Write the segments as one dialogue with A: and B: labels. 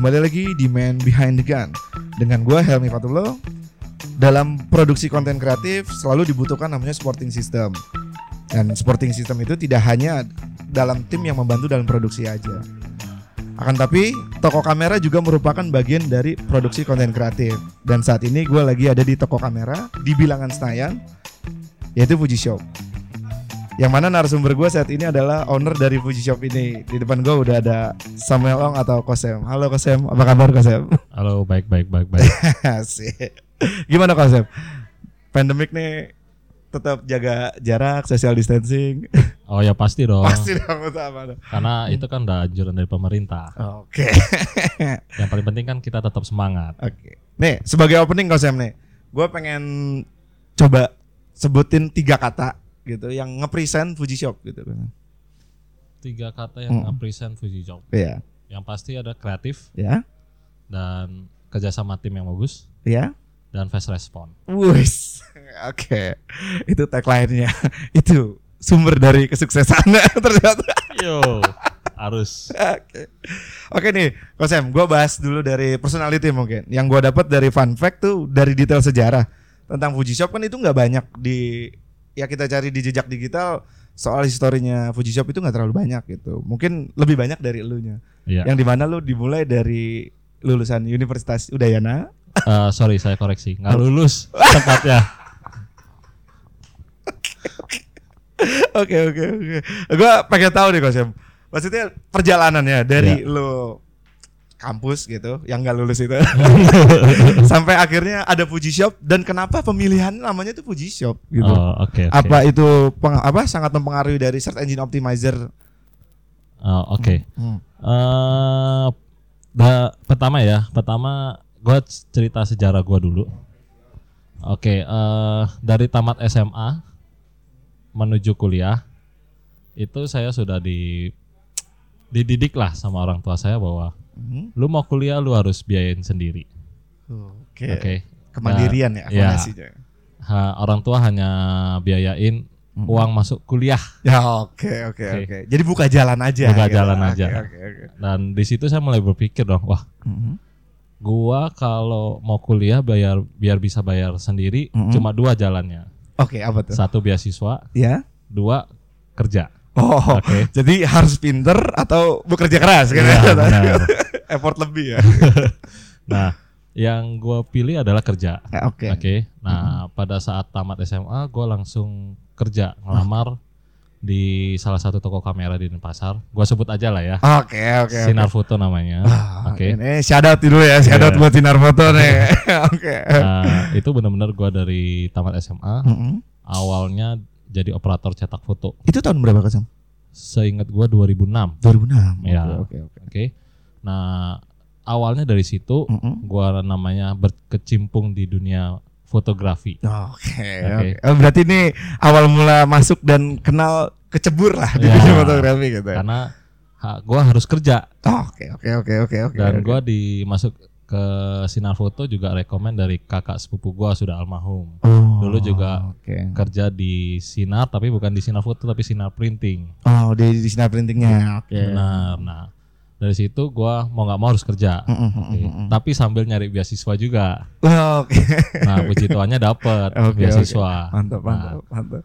A: kembali lagi di Man Behind the Gun. Dengan gue Helmi Fatullo Dalam produksi konten kreatif selalu dibutuhkan namanya supporting system. Dan supporting system itu tidak hanya dalam tim yang membantu dalam produksi aja. Akan tapi toko kamera juga merupakan bagian dari produksi konten kreatif. Dan saat ini gue lagi ada di toko kamera di bilangan Senayan Yaitu Fuji Shop yang mana narasumber gue saat ini adalah owner dari Fuji Shop ini. Di depan gue udah ada Samuel Ong atau Kosem. Halo Kosem, apa kabar Kosem?
B: Halo, baik baik baik baik.
A: Gimana Kosem? Pandemik nih tetap jaga jarak, social distancing.
B: Oh ya pasti dong.
A: Pasti dong utama dong.
B: Karena itu kan udah anjuran dari pemerintah.
A: Oke.
B: Yang paling penting kan kita tetap semangat.
A: Oke. Nih, sebagai opening Kosem nih. Gue pengen coba sebutin tiga kata gitu yang ngepresent Fuji Shop gitu.
B: Tiga kata yang
A: Hmm.
B: present Fuji Job.
A: Iya.
B: Yang pasti ada kreatif
A: Ya.
B: dan kerjasama tim yang bagus
A: Ya.
B: dan fast respon.
A: Wis, oke, itu tagline-nya, itu sumber dari kesuksesan ternyata.
B: Yo, harus.
A: Oke, oke nih, Kosem, gue bahas dulu dari personality mungkin. Yang gue dapat dari fun fact tuh dari detail sejarah tentang Fuji Shop kan itu nggak banyak di ya kita cari di jejak digital soal historinya Fuji Shop itu nggak terlalu banyak gitu. Mungkin lebih banyak dari elunya.
B: Iya.
A: Yang di mana lu dimulai dari lulusan Universitas Udayana.
B: Eh, sorry saya koreksi, nggak lulus tepatnya.
A: Oke oke oke. Gue pengen tahu nih Kosem. Maksudnya perjalanannya dari lo kampus gitu yang gak lulus itu sampai akhirnya ada Fuji Shop dan kenapa pemilihan namanya itu Fuji Shop gitu.
B: Oh, oke oke.
A: Apa itu peng- apa sangat mempengaruhi dari search engine optimizer?
B: Oh, oke.
A: Hmm.
B: Eh, da- pertama ya, pertama gue cerita sejarah gue dulu. Oke, eh, dari tamat SMA menuju kuliah itu saya sudah di dididik lah sama orang tua saya bahwa
A: Hmm.
B: lu mau kuliah lu harus biayain sendiri.
A: Oke.
B: Oke.
A: Kemandirian ya
B: Ya.
A: fondasinya.
B: Ha- orang tua hanya biayain
A: Hmm.
B: uang masuk kuliah
A: Ya oke oke
B: Oke.
A: Jadi buka jalan aja.
B: Buka
A: gitu.
B: jalan aja.
A: Oke oke.
B: dan di situ saya mulai berpikir dong, wah
A: Mhm.
B: gua kalau mau kuliah bayar biar bisa bayar sendiri
A: Mm-mm.
B: cuma dua jalannya
A: Oke apa tuh?
B: satu beasiswa
A: Ya.
B: dua kerja
A: Oh,
B: Oke.
A: jadi harus pinter atau bekerja keras kan?
B: Iya, benar.
A: Effort lebih ya.
B: nah yang gua pilih adalah kerja
A: Ya, Oke.
B: oke nah pada saat tamat SMA gua langsung kerja ngelamar di salah satu toko kamera di Denpasar gua sebut aja lah ya
A: Oke oke. oke.
B: Sinar Foto namanya
A: Ah,
B: oke
A: Ini shout out dulu ya, shout out
B: Iya.
A: buat sinar foto nih. Oke.
B: Nah, itu benar-benar gua dari tamat SMA
A: Mm-mm.
B: awalnya jadi operator cetak foto
A: Itu tahun berapa Kasam?
B: seingat gua 2006
A: 2006.
B: Ya.
A: Oke oke.
B: Oke. Nah, awalnya dari situ
A: Mm-mm.
B: gua namanya berkecimpung di dunia fotografi.
A: Oke.
B: Oke.
A: oke. Oh, berarti ini awal mula masuk dan kenal kecebur lah di
B: Ya.
A: dunia fotografi gitu.
B: Karena ha, gua harus kerja
A: Oke oke oke oke oke.
B: dan
A: oke.
B: gua dimasuk ke sinar foto juga rekomend dari kakak sepupu gua sudah almarhum.
A: Oh,
B: dulu juga
A: Oke.
B: Kerja di sinar tapi bukan di sinar foto tapi sinar printing.
A: Oh di di sinar printingnya. Oke.
B: Benar. Nah, dari situ gua mau nggak mau harus kerja.
A: Mm-mm,
B: Oke.
A: mm-mm.
B: Tapi sambil nyari beasiswa juga.
A: Oh, Oke.
B: Nah, puji Tuhannya dapet
A: Oke,
B: beasiswa.
A: Mantap
B: Nah,
A: mantap mantap.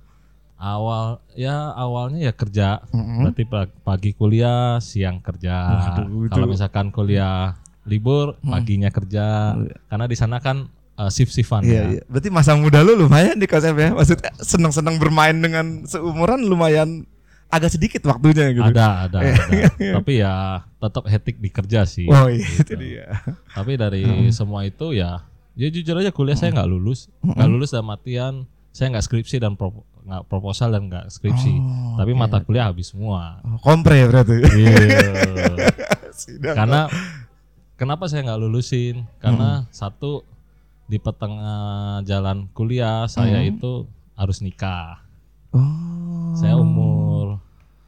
B: awal ya awalnya ya kerja
A: Mm-mm.
B: berarti pa- pagi kuliah siang kerja
A: Waduh,
B: kalau misalkan kuliah libur paginya kerja karena di sana kan uh, shift shiftan
A: Iya,
B: ya
A: iya. Berarti masa muda lu lumayan di konsep ya. Maksudnya seneng-seneng bermain dengan seumuran lumayan agak sedikit waktunya gitu.
B: ada ada, ada. tapi ya tetap hetik di kerja sih
A: Oh iya, itu dia.
B: tapi dari semua itu ya ya jujur aja kuliah saya nggak lulus nggak lulus dalam artian saya nggak skripsi dan pro- nggak proposal dan nggak skripsi
A: Oh,
B: tapi
A: oke.
B: mata kuliah habis semua
A: Oh, kompre berarti.
B: Iya. Karena kenapa saya nggak lulusin karena satu di petengah jalan kuliah saya
A: Hmm.
B: itu harus nikah
A: Oh.
B: saya umur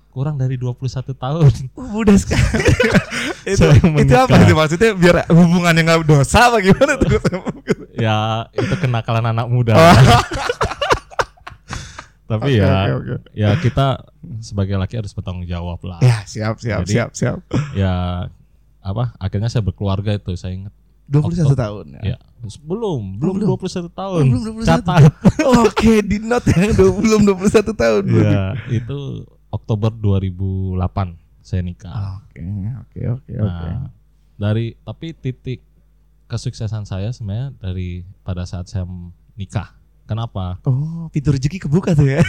B: kurang dari 21 tahun
A: Oh, mudah sekali. itu itu apa itu maksudnya biar hubungannya nggak dosa apa gimana tuh?
B: ya itu kenakalan anak muda
A: Oh.
B: Tapi ya
A: oke, oke.
B: ya kita sebagai laki harus bertanggung jawab lah
A: ya, siap siap
B: Jadi-
A: siap siap.
B: ya apa akhirnya saya berkeluarga itu saya ingat
A: 21 tahun
B: ya belum belum
A: belum.
B: 21 tahun
A: Oh, belum 21.
B: catat
A: Oke, di note ya du- belum 21 tahun.
B: ya itu Oktober 2008 saya nikah
A: Oke, oke, oke, oke.
B: nah dari tapi titik kesuksesan saya sebenarnya dari pada saat saya nikah kenapa
A: Oh, pintu rezeki kebuka tuh ya.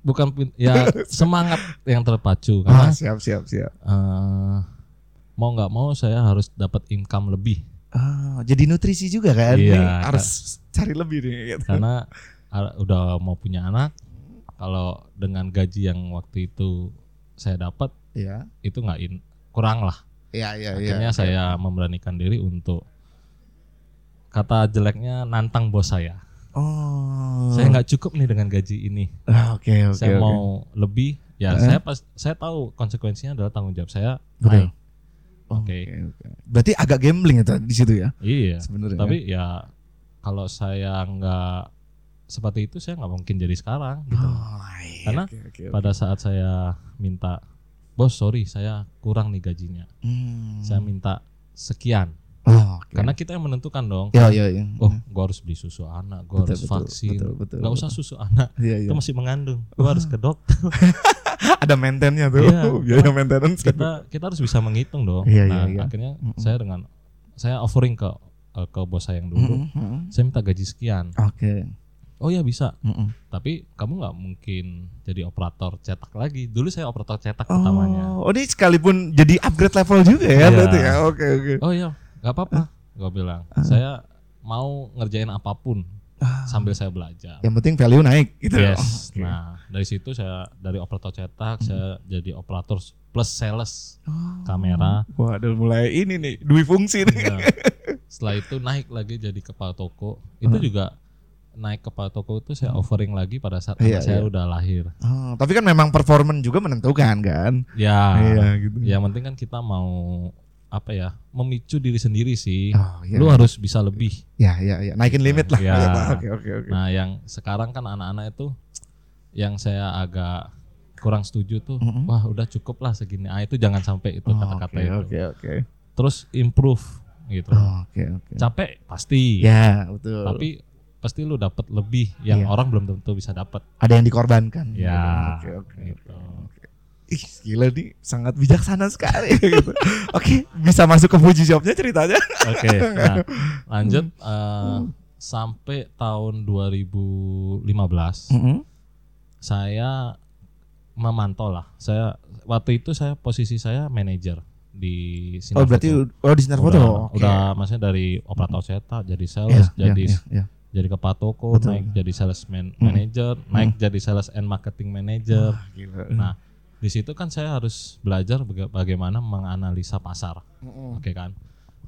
B: bukan ya semangat yang terpacu
A: Ah,
B: karena
A: siap, siap, siap.
B: eh, mau nggak mau saya harus dapat income lebih
A: Oh, jadi nutrisi juga kan?
B: Iya,
A: Nih, harus cari lebih nih. Gitu.
B: karena ah, udah mau punya anak kalau dengan gaji yang waktu itu saya dapat
A: Iya,
B: itu nggak in kurang lah
A: iya, iya.
B: akhirnya
A: iya.
B: saya memberanikan diri untuk kata jeleknya nantang bos saya
A: Oh,
B: saya nggak cukup nih dengan gaji ini
A: Ah, Oke, oke,
B: saya
A: oke.
B: mau lebih ya
A: Eh?
B: saya pas saya tahu konsekuensinya adalah tanggung jawab saya
A: Betul.
B: naik
A: Oke,
B: oke.
A: Berarti agak gambling itu di situ ya,
B: iya
A: sebenarnya.
B: tapi ya kalau saya nggak seperti itu saya nggak mungkin jadi sekarang gitu
A: Oh, iya,
B: Karena
A: oke, oke, oke.
B: pada saat saya minta bos sorry saya kurang nih gajinya
A: Hmm.
B: saya minta sekian
A: Oh, oke.
B: karena kita yang menentukan dong
A: ya, ya, ya.
B: oh gua harus beli susu anak gua
A: Betul,
B: harus
A: betul,
B: vaksin
A: betul, betul,
B: nggak usah
A: betul.
B: susu anak
A: Iya, iya.
B: itu masih mengandung gua harus ke dokter
A: Ada maintenance tuh,
B: Iya.
A: biaya maintenance.
B: kita kita harus bisa menghitung dong
A: Iya,
B: nah
A: iya, iya.
B: akhirnya
A: Mm-mm.
B: saya dengan saya offering ke eh, ke bos saya yang dulu
A: Mm, mm,
B: saya minta gaji sekian
A: Oke.
B: oh ya bisa
A: Mm, mm.
B: tapi kamu nggak mungkin jadi operator cetak lagi dulu saya operator cetak pertamanya
A: Oh, oh, ini sekalipun jadi upgrade level juga ya
B: Iya.
A: berarti ya. Oke, oke.
B: oh iya nggak apa-apa gue bilang saya mau ngerjain apa pun
A: Ah.
B: sambil saya belajar
A: Yang penting value naik gitu.
B: yes
A: Oke.
B: nah dari situ saya dari operator cetak saya jadi operator plus sales
A: Oh.
B: kamera
A: Wah, udah mulai ini nih, dui fungsi nih.
B: Nah, setelah itu naik lagi jadi kepala toko itu juga naik kepala toko itu saya offering lagi pada saat
A: Iya,
B: anak saya
A: iya.
B: udah lahir
A: Oh, tapi kan memang performan juga menentukan kan.
B: ya
A: Iya gitu.
B: yang penting kan kita mau apa ya memicu diri sendiri sih
A: Oh, iya.
B: lu harus bisa lebih
A: Ya, ya, ya. Naikin limit lah.
B: Ya.
A: Oke, oke, oke.
B: nah yang sekarang kan anak-anak itu yang saya agak kurang setuju tuh
A: Mm-mm.
B: wah udah cukup lah segini ah itu jangan sampai itu
A: Oh,
B: kata-kata
A: Oke,
B: itu
A: oke, oke.
B: terus improve gitu
A: Oh, Oke, oke.
B: capek pasti
A: Ya, betul.
B: tapi pasti lu dapat lebih yang
A: Iya.
B: orang belum tentu bisa dapat
A: ada yang dikorbankan.
B: ya
A: Oke, oke. Ih, gila nih sangat bijaksana sekali gitu. Oke, bisa masuk ke Fuji Shopnya ceritanya.
B: oke nah lanjut
A: Hmm.
B: eh, sampai tahun 2015 saya memantau lah saya waktu itu saya posisi saya manajer di Sinar
A: Oh, berarti
B: Foto.
A: oh di Sinar Foto.
B: udah,
A: Oke.
B: udah maksudnya dari operator cetak jadi
A: Iya,
B: sales
A: iya,
B: jadi
A: iya, iya.
B: jadi kepala toko
A: Betul.
B: naik jadi sales man-
A: Hmm.
B: manager naik jadi sales and marketing manager
A: Wah, gila.
B: Nah, di situ kan saya harus belajar baga- bagaimana menganalisa pasar,
A: Mm-mm.
B: oke kan?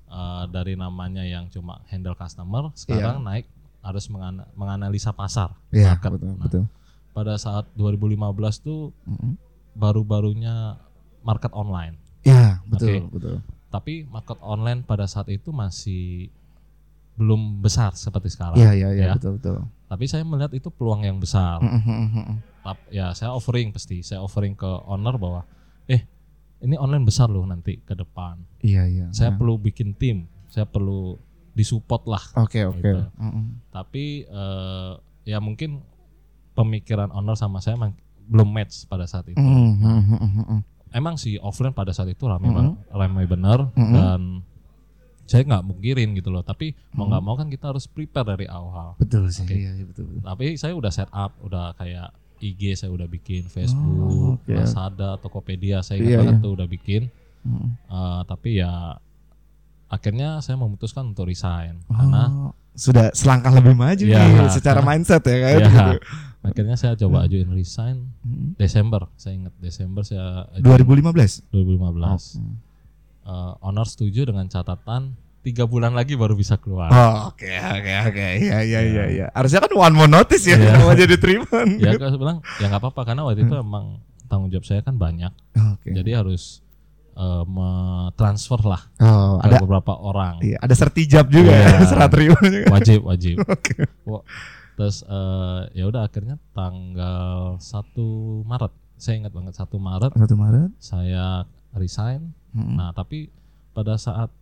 B: Eh, dari namanya yang cuma handle
A: Iya.
B: customer, sekarang naik harus mengana- menganalisa pasar,
A: Iya,
B: market.
A: betul,
B: Nah,
A: betul.
B: Pada saat 2015 tuh
A: Mm-mm.
B: baru-barunya market online,
A: Ya, betul,
B: Oke.
A: betul.
B: tapi market online pada saat itu masih belum besar seperti sekarang.
A: Iya, iya, iya,
B: ya.
A: betul, betul.
B: Tapi saya melihat itu peluang yang besar.
A: Mm-mm, mm-mm.
B: Ya saya offering pasti saya offering ke owner bahwa eh ini online besar loh nanti ke depan
A: Iya, iya.
B: saya
A: Nah.
B: perlu bikin tim saya perlu disupport lah
A: Oke, oke.
B: Gitu.
A: Mm-mm.
B: tapi eh, ya mungkin pemikiran owner sama saya emang belum match pada saat itu
A: Mm-mm, mm-mm, mm-mm.
B: emang sih offline pada saat itu ramai
A: Mm-mm.
B: ba- ramai bener
A: Mm-mm.
B: dan saya nggak mungkirin gitu loh tapi mau nggak mau kan kita harus prepare dari awal
A: Betul sih.
B: Oke.
A: Iya, iya, betul, betul.
B: tapi saya udah set up udah kayak IG saya udah bikin Facebook
A: Oh, oke.
B: Lazada Tokopedia saya ingat
A: Iya,
B: banget
A: iya.
B: tuh udah bikin
A: Mm-mm.
B: Eh, tapi ya akhirnya saya memutuskan untuk resign karena
A: Oh, sudah selangkah lebih maju
B: Iya,
A: nih secara
B: karena-
A: mindset ya kan.
B: ya
A: gitu.
B: akhirnya saya coba ajuin resign
A: Mm.
B: Desember saya ingat Desember saya ajuin
A: 2015.
B: 2015
A: Oh.
B: Eh, owner setuju dengan catatan tiga bulan lagi baru bisa keluar
A: Oh, oke oke oke iya iya iya iya. Harusnya kan one more notice ya
B: Iya.
A: kalau jadi terima.
B: ya saya bilang ya nggak apa-apa karena waktu itu emang tanggung jawab saya kan banyak
A: Oke.
B: jadi harus eh, mentransfer lah
A: oh, ada
B: beberapa orang
A: iya, ada sertijab juga
B: Iya.
A: ya, serat terima juga.
B: wajib wajib
A: Oke.
B: Wah, terus eh, ya udah akhirnya tanggal 1 Maret saya ingat banget 1 Maret
A: 1 Maret.
B: saya resign
A: Mm.
B: nah tapi pada saat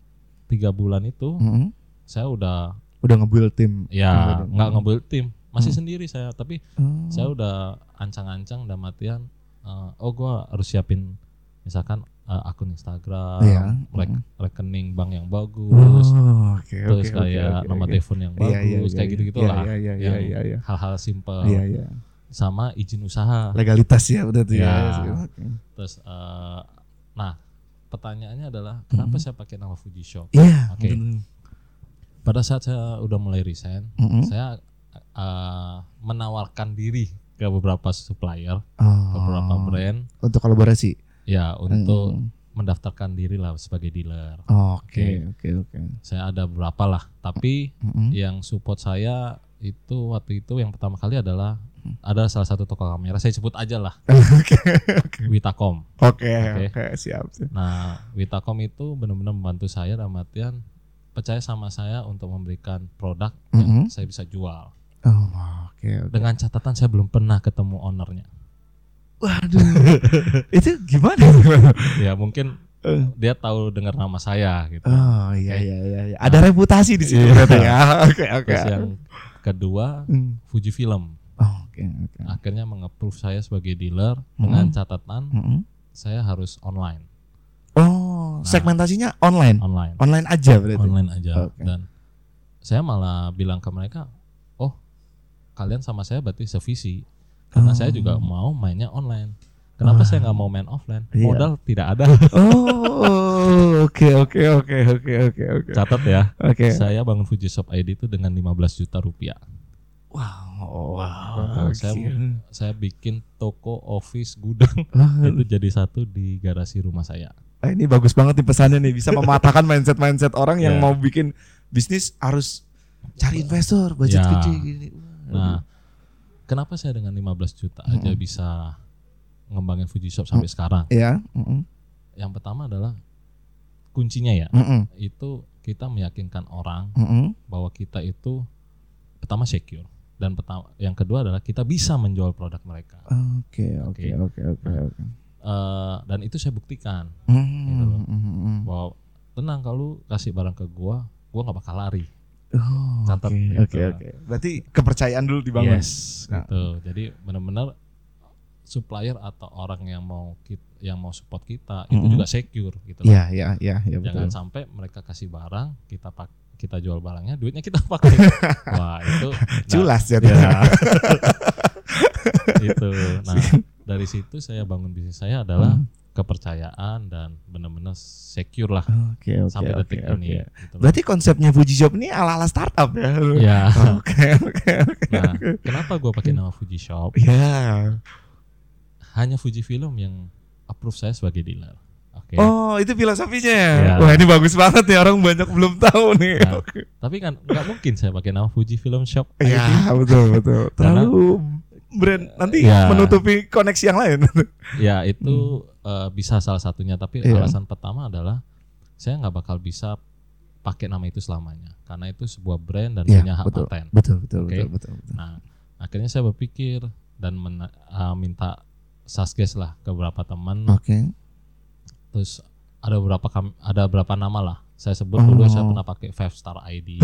B: tiga bulan itu
A: Mm-mm.
B: saya udah
A: Udah nge-build tim.
B: ya nggak nge-build tim masih
A: Hmm.
B: sendiri saya tapi
A: Oh.
B: saya udah ancang-ancang dan matian eh, oh gua harus siapin misalkan eh, akun Instagram
A: Iya.
B: rek- rekening bank yang bagus
A: Oh, oke
B: terus
A: oke,
B: kayak
A: oke,
B: nomor
A: oke.
B: telepon yang
A: Iya,
B: bagus
A: iya, iya,
B: kayak
A: iya.
B: gitu-gitu
A: Iya,
B: lah
A: iya, iya,
B: yang
A: iya, iya.
B: hal-hal simple
A: Iya iya.
B: sama izin usaha
A: Legalitas ya udah tuh ya.
B: Ya.
A: Oke.
B: terus eh, nah pertanyaannya adalah kenapa saya pakai nama Fuji Shop
A: Iya.
B: Oke.
A: betul.
B: pada saat saya udah mulai resign
A: Mm-mm.
B: saya eh, menawarkan diri ke beberapa supplier
A: Oh.
B: ke beberapa brand
A: Untuk kolaborasi.
B: ya untuk
A: Mm.
B: mendaftarkan diri lah sebagai dealer
A: Oke oke oke.
B: saya ada beberapa lah tapi
A: Mm-mm.
B: yang support saya itu waktu itu yang pertama kali adalah ada salah satu toko kamera saya sebut aja lah
A: Oke oke.
B: Witacom
A: Oke
B: Oke.
A: oke siap. siap.
B: nah Witacom itu benar-benar membantu saya dalam artian percaya sama saya untuk memberikan produk yang
A: Mm-mm.
B: saya bisa jual
A: Oh oke oke.
B: dengan catatan saya belum pernah ketemu ownernya
A: Waduh. itu gimana?
B: ya mungkin
A: Eh.
B: dia tahu dengar nama saya gitu
A: Oh iya iya iya. iya. Ada reputasi di situ
B: Iya.
A: ya. Oke oke.
B: terus yang kedua
A: Hmm.
B: Fujifilm
A: Oh, Oke oke.
B: akhirnya mengapprove saya sebagai dealer dengan catatan
A: Mm-mm.
B: saya harus online
A: Oh,
B: Nah.
A: segmentasinya online.
B: online
A: Online aja berarti.
B: online aja
A: Oke.
B: dan saya malah bilang ke mereka oh kalian sama saya berarti sevisi karena
A: Oh.
B: saya juga mau mainnya online kenapa
A: Wah.
B: saya nggak mau main offline
A: Iya.
B: modal tidak ada
A: Oh, oke oke oke oke oke oke.
B: catat ya
A: Oke.
B: saya bangun Fuji Shop ID itu dengan 15 juta rupiah
A: Wow.
B: Nah, saya
A: gila.
B: saya bikin toko office gudang itu jadi satu di garasi rumah saya
A: Ah, ini bagus banget nih pesannya nih bisa mematahkan mindset mindset orang yang
B: Ya.
A: mau bikin bisnis harus cari investor budget
B: Ya.
A: gede gini.
B: nah kenapa saya dengan 15 juta aja
A: Mm-mm.
B: bisa ngembangin Fuji Shop sampai sekarang
A: ya. mm-mm,
B: yang pertama adalah kuncinya ya
A: mm-mm,
B: itu kita meyakinkan orang
A: mm-mm.
B: bahwa kita itu pertama secure dan pertama yang kedua adalah kita bisa menjual produk mereka
A: Oke oke oke oke oke.
B: Eh, dan itu saya buktikan
A: Hmm,
B: Gitu loh.
A: hmm, hmm.
B: bahwa tenang kalau kasih barang ke gua gua nggak bakal lari
A: Oh,
B: Catat
A: Oke
B: gitu.
A: oke oke. Berarti kepercayaan dulu dibangun.
B: yes
A: Nah.
B: gitu jadi benar-benar supplier atau orang yang mau kit- yang mau support kita itu
A: Mm-mm.
B: juga secure gitu.
A: Iya iya iya iya
B: jangan
A: betul.
B: sampai mereka kasih barang kita pak kita jual barangnya duitnya kita pakai wah itu nah,
A: Jelas
B: ya,
A: jadinya.
B: itu nah dari situ saya bangun bisnis saya adalah
A: Hmm.
B: kepercayaan dan benar-benar secure lah
A: Oke oke
B: sampai
A: oke
B: detik
A: oke.
B: ini gitu loh.
A: Berarti konsepnya Fuji Shop ini ala-ala startup ya.
B: ya
A: Oke oke oke.
B: nah kenapa gue pakai nama Fuji Shop
A: Ya.
B: hanya Fuji Film yang approve saya sebagai dealer oke
A: Oh, itu filosofinya.
B: Ya.
A: Wah, ini bagus banget nih orang banyak belum tahu nih.
B: Nah,
A: Oke.
B: tapi kan nggak mungkin saya pakai nama Fuji Film Shop
A: Iya, betul betul.
B: Karena-
A: Terlalu brand nanti
B: Ya.
A: menutupi koneksi yang lain.
B: ya itu eh, bisa salah satunya tapi
A: Iya.
B: alasan pertama adalah saya nggak bakal bisa pakai nama itu selamanya karena itu sebuah brand dan
A: Iya,
B: punya hak
A: betul.
B: paten
A: betul betul
B: Oke.
A: betul betul betul.
B: Nah, akhirnya saya berpikir dan uh, minta sasges lah ke beberapa teman.
A: Oke.
B: Terus ada beberapa kam- ada beberapa nama lah. Saya sebut dulu
A: Oh.
B: saya pernah pakai Five Star ID.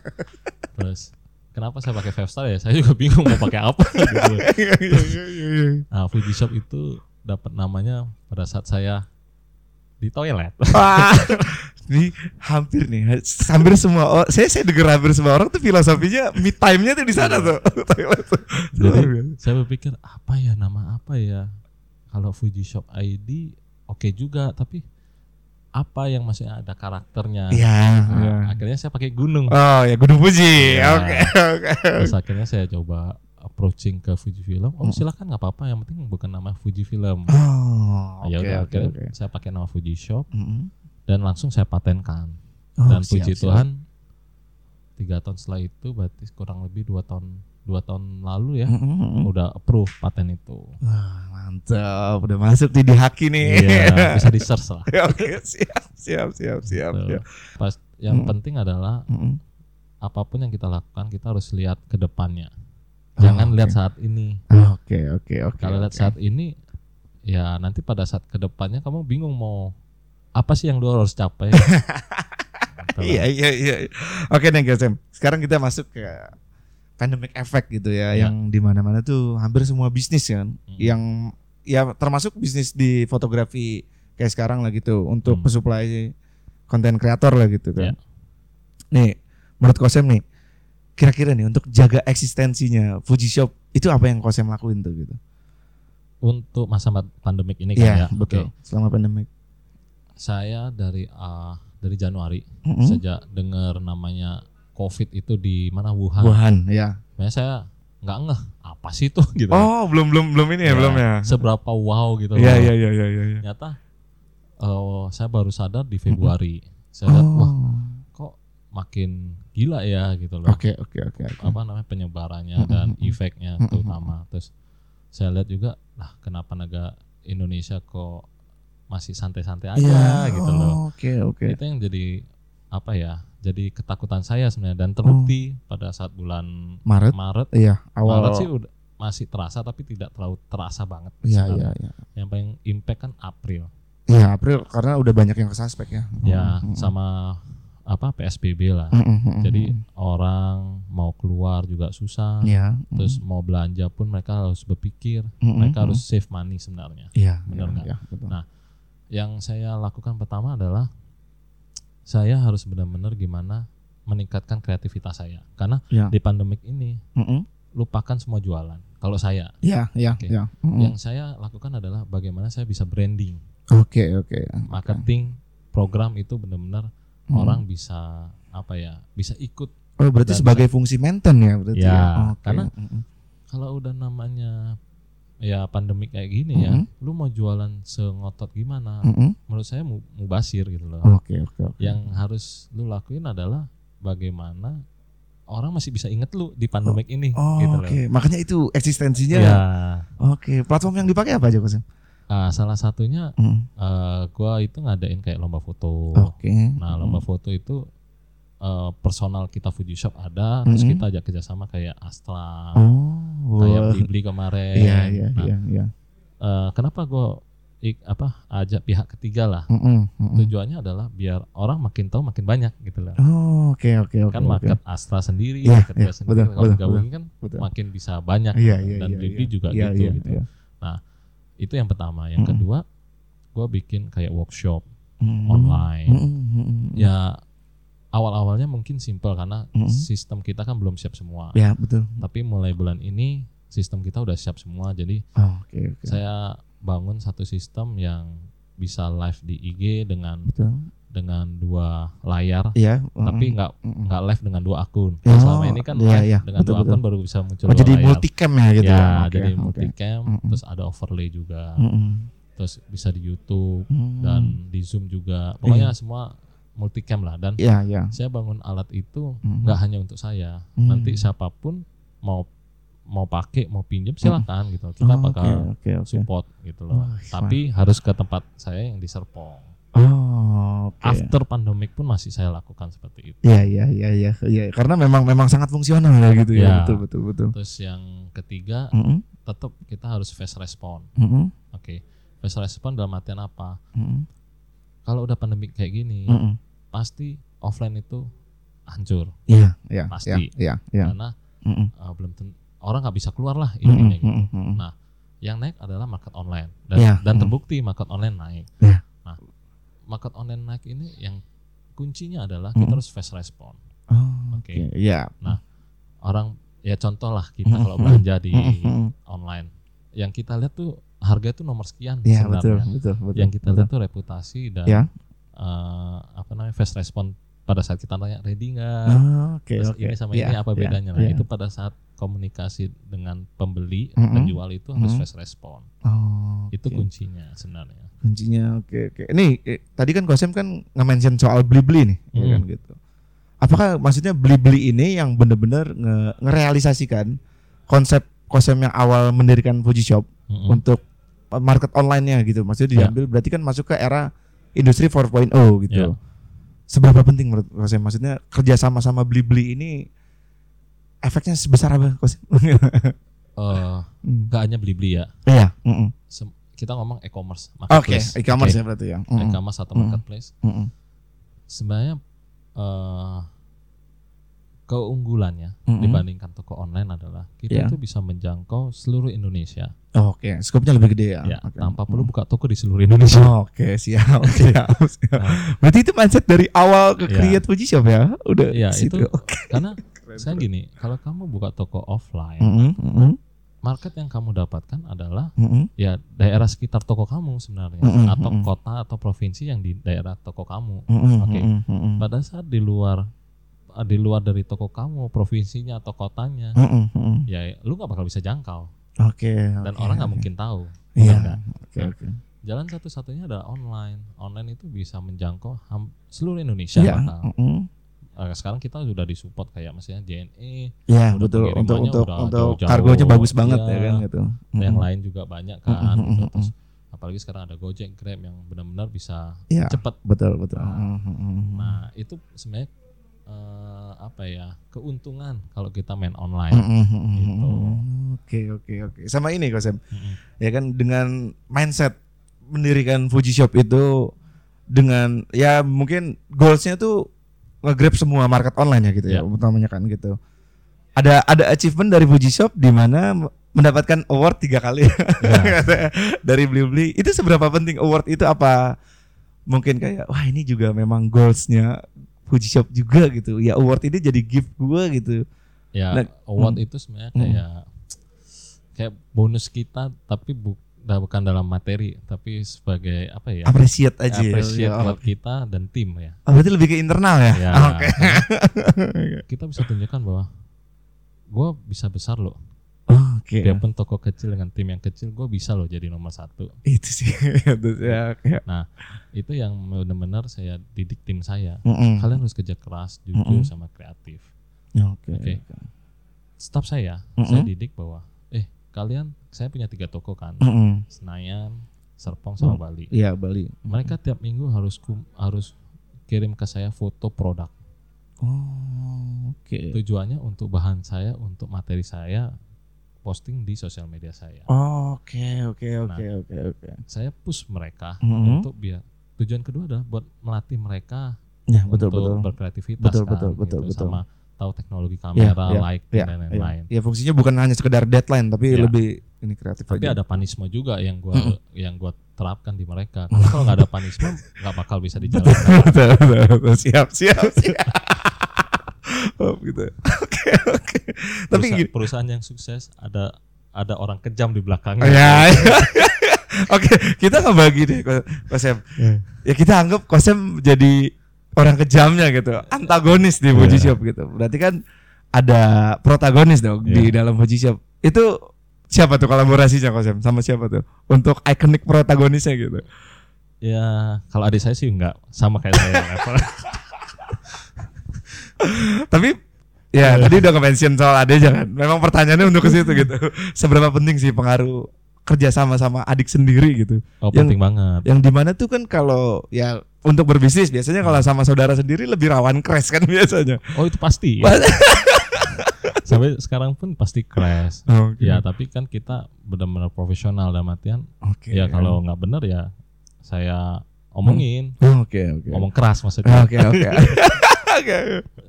B: Terus kenapa saya pakai Five Star ya? Saya juga bingung mau pakai apa gitu.
A: Iya iya iya.
B: Nah, Fuji Shop itu dapat namanya pada saat saya di toilet.
A: Ini hampir nih, hampir semua orang, saya saya dengar hampir semua orang tuh filosofinya me time-nya tuh di sana tuh. Toilet tuh.
B: Jadi saya berpikir apa ya nama apa ya? Kalau Fuji Shop ID oke juga, tapi apa yang maksudnya ada karakternya?
A: Iya.
B: Nah,
A: iya.
B: akhirnya saya pakai gunung.
A: Oh ya Gunung Fuji.
B: Iya.
A: Oke oke.
B: Terus akhirnya saya coba approaching ke Fujifilm. Oh
A: Hmm.
B: silakan nggak apa-apa, yang penting bukan nama Fujifilm.
A: Oh,
B: ya
A: oke
B: udah
A: oke
B: akhirnya
A: oke.
B: saya pakai nama Fuji Shop
A: Mm-mm.
B: dan langsung saya patenkan.
A: Oh,
B: dan
A: siap,
B: puji
A: siap.
B: Tuhan tiga tahun setelah itu berarti kurang lebih dua tahun dua tahun lalu ya
A: Mm-mm.
B: udah approve paten itu.
A: Wah, mantap, udah masuk di di haki nih.
B: Iya bisa di search lah.
A: Oke, siap, siap, siap, siap,
B: Gitu.
A: siap.
B: Pas yang
A: Hmm.
B: penting adalah
A: Mm-mm.
B: apa pun yang kita lakukan kita harus lihat ke depannya. Jangan
A: Oh,
B: lihat
A: oke.
B: saat ini.
A: Oke, oke, oke.
B: Kalau lihat saat ini ya nanti pada saat ke depannya kamu bingung mau apa sih yang lu harus capai?
A: Iya iya iya. Oke nih guys, Em. sekarang kita masuk ke pandemic effect gitu ya,
B: Iya.
A: yang di mana-mana tuh hampir semua bisnis kan,
B: Hmm.
A: yang ya termasuk bisnis di fotografi kayak sekarang lah gitu untuk
B: Hmm.
A: pesuplai konten kreator lah gitu kan.
B: Iya.
A: Nih, menurut Kosem nih, kira-kira nih untuk jaga eksistensinya Fuji Shop itu apa yang Kosem lakuin tuh gitu?
B: Untuk masa pandemik ini kan
A: Iya
B: ya.
A: betul.
B: Oke.
A: Selama pandemic.
B: Saya dari ah, dari Januari
A: Mm-mm.
B: sejak dengar namanya COVID itu di mana Wuhan.
A: Wuhan, ya.
B: Sebenarnya saya nggak ngeh apa sih itu gitu.
A: Oh, belum belum belum ini ya,
B: Ya,
A: belum ya.
B: Seberapa wow gitu
A: Iya
B: loh.
A: iya iya iya iya.
B: Ternyata eh, saya baru sadar di Februari. Saya lihat wah
A: Oh.
B: kok makin gila ya gitu loh.
A: Oke oke oke.
B: Apa namanya penyebarannya dan efeknya
A: Mm-mm.
B: terutama. Terus saya lihat juga lah kenapa negara Indonesia kok masih santai-santai aja
A: Iya,
B: gitu loh.
A: Oke oke.
B: Itu yang jadi apa ya? Jadi ketakutan saya sebenarnya dan terbukti pada saat bulan
A: Maret.
B: Maret.
A: Iya, awal.
B: Maret sih udah masih terasa tapi tidak terlalu terasa banget.
A: Iya iya iya.
B: Yang paling impact kan April.
A: Iya, April karena udah banyak yang kesaspek ya.
B: Ya,
A: Mm, mm,
B: sama apa PSBB lah.
A: mm, mm, mm,
B: Jadi
A: mm.
B: orang mau keluar juga susah.
A: Iya.
B: Terus mau belanja pun mereka harus berpikir,
A: Mm, mm,
B: mereka
A: mm.
B: harus save money sebenarnya.
A: Iya,
B: benar
A: iya,
B: nggak?
A: iya, betul.
B: Nah, Yang saya lakukan pertama adalah saya harus benar-benar gimana meningkatkan kreativitas saya. Karena
A: Ya.
B: di pandemik ini
A: Mm, mm.
B: lupakan semua jualan. Kalau saya,
A: Iya, iya,
B: Oke.
A: iya. Mm, mm.
B: yang saya lakukan adalah bagaimana saya bisa branding,
A: Oke, oke.
B: marketing, program itu benar-benar
A: Mm.
B: orang bisa apa ya, bisa ikut.
A: Oh, berarti sebagai fungsi maintain ya berarti
B: Ya,
A: ya. Oke.
B: karena
A: Mm, mm.
B: Kalau udah namanya ya pandemik kayak gini ya,
A: Mhm.
B: lu mau jualan sengotot gimana?
A: Mm, mm.
B: Menurut saya mu- mubasir gitu loh.
A: Oke, oke, oke.
B: Yang harus lu lakuin adalah bagaimana orang masih bisa inget lu di pandemik ini
A: Oh,
B: gitu
A: oke.
B: loh.
A: Makanya itu eksistensinya.
B: Ya,
A: Oke, platform yang dipakai apa aja, Coach?
B: ah, salah satunya
A: Mm.
B: eh, gua itu ngadain kayak lomba foto.
A: Oke.
B: Nah, lomba foto itu eh, personal kita Fuji Shop ada, terus
A: Mhm.
B: kita ajak kerjasama kayak Astra,
A: Oh.
B: kayak Blibli kemarin.
A: Iya, iya,
B: Nah,
A: iya, iya.
B: eh, kenapa gue apa ajak pihak ketiga lah?
A: Mm, mm, mm, mm.
B: Tujuannya adalah biar orang makin tahu makin banyak gitu loh.
A: Oh, oke, oke, oke.
B: kan
A: oke.
B: market Astra sendiri,
A: Iya,
B: market gua sendiri.
A: betul,
B: Kalau
A: betul,
B: gabungin kan
A: Betul.
B: makin bisa banyak
A: Iya,
B: gitu.
A: iya,
B: dan
A: iya,
B: Blibli
A: iya.
B: juga
A: Iya,
B: gitu
A: iya,
B: gitu.
A: iya.
B: Itu yang pertama. Yang
A: Mm-mm.
B: kedua, gue bikin kayak workshop
A: Mm,
B: online.
A: mm, mm, mm, mm.
B: Ya awal-awalnya mungkin simpel karena
A: Mm-mm.
B: sistem kita kan belum siap semua.
A: Ya, betul.
B: Tapi mulai bulan ini sistem kita udah siap semua. Jadi
A: Oh, oke, oke.
B: saya bangun satu sistem yang bisa live di IG dengan
A: Betul.
B: dengan dua layar
A: Iya,
B: tapi
A: mm,
B: nggak
A: mm, mm.
B: nggak live dengan dua akun.
A: Oh,
B: Selama ini kan
A: iya,
B: live
A: iya.
B: dengan
A: Betul,
B: dua akun
A: betul.
B: baru bisa muncul
A: Oh, jadi
B: layar.
A: multicam ya gitu
B: ya,
A: ya. Oke,
B: jadi
A: oke.
B: multicam,
A: Mm-mm.
B: terus ada overlay juga,
A: Mm-mm.
B: terus bisa di YouTube
A: Mm.
B: dan di Zoom juga. Pokoknya semua multicam lah. Dan
A: Iya, iya.
B: saya bangun alat itu
A: Mm.
B: nggak hanya untuk saya.
A: Mm.
B: Nanti siapa pun mau mau pakai mau pinjam silakan gitu. Kita
A: Oh,
B: bakal
A: oke, oke, oke.
B: support gitu loh.
A: Wah,
B: Tapi harus ke tempat saya yang di Serpong.
A: Oh, oke.
B: After pandemic pun masih saya lakukan seperti itu.
A: Iya, iya, iya, iya, iya. Karena memang memang sangat fungsional ya gitu ya.
B: Ya.
A: Betul, betul, betul.
B: Terus yang ketiga
A: Mm-mm,
B: tetap kita harus fast respond.
A: mm-mm,
B: Oke. Fast respond dalam artian apa?
A: mm-mm,
B: Kalau udah pandemik kayak gini,
A: mm-mm.
B: pasti offline itu hancur
A: Iya, iya,
B: Pasti.
A: iya, iya.
B: karena
A: Mm-mm,
B: uh, belum orang nggak bisa keluar lah
A: mm-mm,
B: intinya gitu.
A: mm-mm, mm-mm.
B: Nah, Yang naik adalah market online dan
A: Iya,
B: dan
A: mm.
B: terbukti market online naik.
A: Iya.
B: Nah, market online naik ini yang kuncinya adalah kita
A: Mm.
B: harus fast respond.
A: Oh,
B: Oke.
A: Oke, iya.
B: Orang ya contoh lah kita
A: Mm,
B: kalau
A: mm,
B: belanja di
A: Mm-mm.
B: online, yang kita lihat tuh harga itu nomor sekian
A: betul,
B: sebenarnya.
A: betul, betul.
B: yang kita
A: betul.
B: lihat tuh reputasi dan
A: Ya.
B: eh, apa namanya fast respond pada saat kita tanya ready nggak
A: Oh, Oke,
B: terus
A: oke.
B: ini sama
A: Iya,
B: ini apa
A: iya,
B: bedanya nah
A: iya.
B: itu pada saat komunikasi dengan pembeli
A: Mm-mm.
B: penjual itu harus
A: Mm-mm.
B: fast respond
A: Oh,
B: itu kuncinya sebenarnya
A: kuncinya oke oke ini eh, tadi kan Kosem kan nge-mention soal beli-beli nih ya
B: Hmm.
A: kan gitu apakah maksudnya beli-beli ini yang benar-benar nge- ngerealisasikan konsep Kosem yang awal mendirikan Fuji Shop
B: Mm-mm.
A: untuk market online-nya gitu maksudnya
B: Ya.
A: diambil berarti kan masuk ke era industri 4.0 gitu
B: Ya.
A: seberapa penting menurut Kosem maksudnya kerja sama-sama beli-beli ini efeknya sebesar apa Kosem
B: Eh,
A: Hmm.
B: nggak hanya beli beli ya
A: iya mm-mm.
B: Sem- kita ngomong e-commerce,
A: Oke,
B: marketplace.
A: e-commerce
B: Oke,
A: ya berarti ya. Mm-mm.
B: E-commerce atau
A: Mm.
B: marketplace.
A: Mm-mm.
B: Sebenarnya eh, keunggulannya
A: Mm-mm.
B: dibandingkan toko online adalah kita
A: Iya.
B: itu bisa menjangkau seluruh Indonesia
A: Oh, Oke, skopnya lebih gede ya.
B: ya
A: Oke.
B: tanpa perlu buka toko di seluruh Indonesia.
A: Oh, Oke, siap, siap, siap.
B: Nah,
A: Berarti itu mindset dari awal ke
B: Iya.
A: create Fuji Shop ya? Udah
B: Iya,
A: situ.
B: itu
A: Oke.
B: karena saya gini, kalau kamu buka toko offline,
A: mm-mm,
B: market yang kamu dapatkan adalah
A: mm-mm.
B: ya daerah sekitar toko kamu sebenarnya
A: Mm-mm,
B: atau kota atau provinsi yang di daerah toko kamu.
A: Mm-mm,
B: Oke.
A: mm-mm, mm-mm.
B: Pada saat di luar di luar dari toko kamu, provinsinya atau kotanya,
A: Mm-mm, mm-mm.
B: ya lu nggak bakal bisa jangkau
A: Oke.
B: dan
A: oke,
B: orang nggak
A: oke.
B: mungkin tahu.
A: Iya.
B: nggak?
A: Oke,
B: Nah,
A: oke.
B: Jalan satu-satunya adalah online. Online itu bisa menjangkau seluruh Indonesia
A: Iya.
B: bahkan.
A: mm-mm.
B: Eh, sekarang kita sudah disupport kayak misalnya JNE,
A: Iya, betul. Untuk untuk untuk
B: jauh-jauh.
A: kargonya bagus banget
B: Iya.
A: ya kan gitu.
B: yang
A: Mm-mm.
B: lain juga banyak kan.
A: Mm-mm,
B: gitu.
A: mm-mm.
B: Terus apalagi sekarang ada Gojek, Grab yang benar-benar bisa
A: Iya.
B: cepat.
A: Betul, betul.
B: Nah,
A: Mm-mm.
B: Nah itu sebenarnya eh, apa ya keuntungan kalau kita main online. Gitu.
A: Oke, oke, oke. Sama ini Kok Sam.
B: Mm-mm.
A: ya kan dengan mindset mendirikan Fuji Shop itu dengan ya mungkin goalsnya tuh nge-grab semua market online ya gitu ya,
B: Ya.
A: utamanya kan gitu. Ada ada achievement dari Fuji Shop di mana mendapatkan award tiga kali dari beli-beli. Itu seberapa penting award itu apa? Mungkin kayak wah ini juga memang goalsnya Fuji Shop juga gitu. Ya award ini jadi gift gua gitu.
B: Ya
A: Nah,
B: award itu sebenarnya
A: Mm.
B: kayak kayak bonus kita tapi bu- bukan dalam materi tapi sebagai apa ya?
A: Appreciate aja. ya.
B: appreciate
A: Ya,
B: buat kita dan tim ya.
A: Oh, berarti lebih ke internal ya?
B: Ya,
A: Oke.
B: karena kita bisa tunjukkan bahwa gue bisa besar loh.
A: Oke.
B: Biarpun toko kecil dengan tim yang kecil, gue bisa loh jadi nomor satu.
A: Itu sih. itu sih, ya. oke.
B: Itu yang benar-benar saya didik tim saya.
A: Mm-mm.
B: Kalian harus kerja keras, jujur
A: Mm-mm.
B: sama kreatif.
A: Oke.
B: Oke. Staff saya,
A: Mm-mm.
B: saya didik bahwa, eh kalian, saya punya tiga toko kan,
A: Mm-mm.
B: Senayan, Serpong sama
A: Oh.
B: Bali.
A: Iya Bali.
B: Mereka tiap minggu harus kum- harus kirim ke saya foto produk.
A: Oh, oke.
B: Tujuannya untuk bahan saya, untuk materi saya posting di sosial media saya.
A: Oke, oke, oke,
B: Nah.
A: oke, oke.
B: Saya push mereka
A: Mm-mm.
B: untuk biar tujuan kedua adalah buat melatih mereka
A: Ya, betul,
B: untuk
A: betul.
B: berkreativitas
A: Betul,
B: kan,
A: betul, betul,
B: gitu,
A: betul.
B: sama tahu teknologi
A: Iya,
B: kamera,
A: iya,
B: lighting
A: iya,
B: dan
A: iya.
B: lain-lain.
A: Ya, fungsinya bukan hanya sekedar deadline tapi
B: Iya.
A: lebih ini kreatif
B: Tapi
A: aja.
B: ada panisme juga yang gua
A: Mm-mm.
B: yang gua terapkan di mereka. Karena kalau nggak ada panisme nggak bakal bisa dijalankan.
A: Siap, siap, siap. oh, gitu. Oke. Tapi
B: Perusahaan,
A: gini.
B: perusahaan yang sukses ada ada orang kejam di belakangnya.
A: Ya. ya. Oke, kita nggak bagi deh Ko- Kosem.
B: Iya.
A: Ya kita anggap Kosem jadi orang kejamnya gitu, antagonis di Fuji
B: Iya.
A: Shop gitu. Berarti kan ada protagonis dong di
B: Iya.
A: dalam Fuji Shop. Itu siapa tuh kolaborasinya Kosem? Sama siapa tuh? Untuk ikonik protagonisnya gitu.
B: Ya kalau adik saya sih nggak sama kayak saya.
A: Tapi ya tadi udah nge-mention soal ade jangan. Memang pertanyaannya untuk ke situ gitu. Seberapa penting sih pengaruh kerja sama sama adik sendiri gitu?
B: Oh
A: Yang-
B: penting banget.
A: yang di mana tuh kan kalau ya untuk berbisnis biasanya kalau sama saudara sendiri lebih rawan crash kan biasanya.
B: Oh itu pasti. Sampai sekarang pun pasti crash.
A: Oke.
B: Ya tapi kan kita benar-benar profesional dalam artian.
A: Oke.
B: Ya kalau nggak benar ya saya omongin,
A: Oke oke.
B: ngomong keras maksudnya.
A: Oke oke. Oke.